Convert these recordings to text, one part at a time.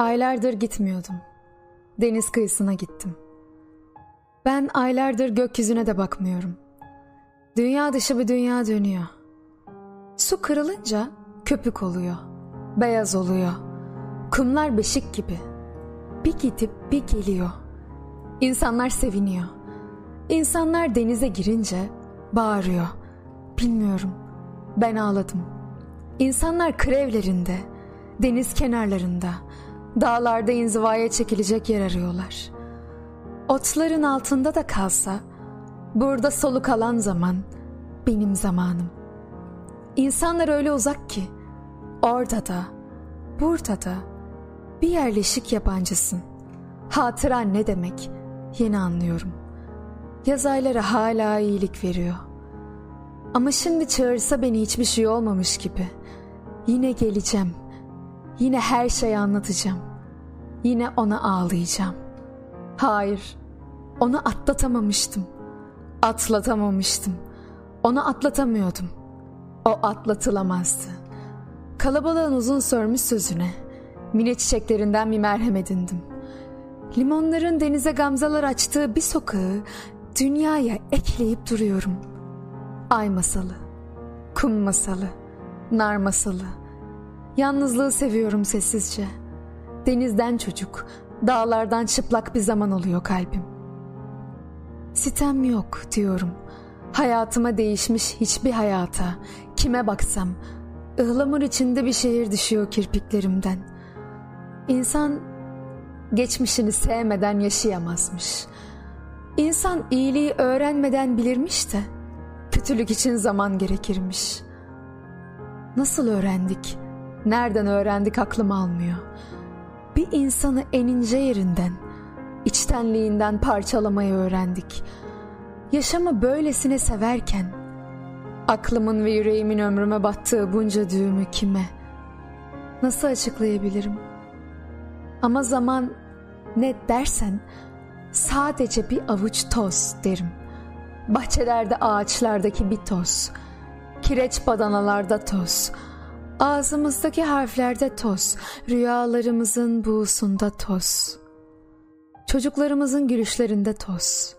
Aylardır gitmiyordum. Deniz kıyısına gittim. Ben aylardır gökyüzüne de bakmıyorum. Dünya dışı bir dünya dönüyor. Su kırılınca köpük oluyor. Beyaz oluyor. Kumlar beşik gibi. Bir gidip bir geliyor. İnsanlar seviniyor. İnsanlar denize girince bağırıyor. Bilmiyorum. Ben ağladım. İnsanlar krevlerinde, deniz kenarlarında, dağlarda inzivaya çekilecek yer arıyorlar. Otların altında da kalsa, burada soluk alan zaman benim zamanım. İnsanlar öyle uzak ki, orada da, burada da bir yerleşik yabancısın. Hatıra ne demek yeni anlıyorum. Yaz ayları hala iyilik veriyor. Ama şimdi çağırsa beni hiçbir şey olmamış gibi. Yine geleceğim. Yine her şeyi anlatacağım. Yine ona ağlayacağım. Hayır. Onu atlatamamıştım. Atlatamamıştım. Onu atlatamıyordum. O atlatılamazdı. Kalabalığın uzun sörmüş sözüne, mine çiçeklerinden bir merhem edindim. Limonların denize gamzalar açtığı bir sokağı dünyaya ekleyip duruyorum. Ay masalı, kum masalı, nar masalı. Yalnızlığı seviyorum sessizce. Denizden çocuk, dağlardan çıplak bir zaman oluyor kalbim. Sitem yok diyorum. Hayatıma değişmiş hiçbir hayata, kime baksam, ıhlamur içinde bir şehir düşüyor kirpiklerimden. İnsan geçmişini sevmeden yaşayamazmış. İnsan iyiliği öğrenmeden bilirmiş de kötülük için zaman gerekirmiş. Nasıl öğrendik? Nereden öğrendik aklım almıyor. Bir insanı en ince yerinden, içtenliğinden parçalamayı öğrendik. Yaşamı böylesine severken, aklımın ve yüreğimin ömrüme battığı bunca düğümü kime, nasıl açıklayabilirim? Ama zaman ne dersen sadece bir avuç toz derim. Bahçelerde ağaçlardaki bir toz, kireç badanalarda toz, ağzımızdaki harflerde toz, rüyalarımızın buğusunda toz, çocuklarımızın gülüşlerinde toz,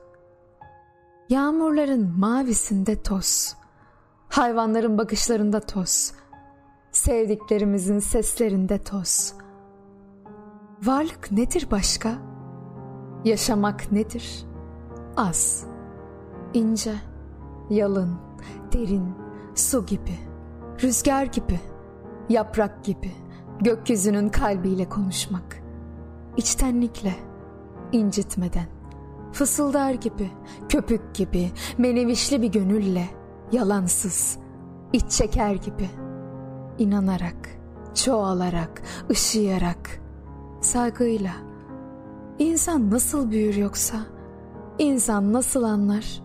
yağmurların mavisinde toz, hayvanların bakışlarında toz, sevdiklerimizin seslerinde toz. Varlık nedir başka? Yaşamak nedir? Az, ince, yalın, derin, su gibi, rüzgar gibi, yaprak gibi, gökyüzünün kalbiyle konuşmak. İçtenlikle, incitmeden, fısıldar gibi, köpük gibi, menevişli bir gönülle, yalansız, iç çeker gibi, inanarak, çoğalarak, ışıyarak, saygıyla. İnsan nasıl büyür yoksa? İnsan nasıl anlar?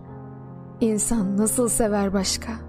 İnsan nasıl sever başka?''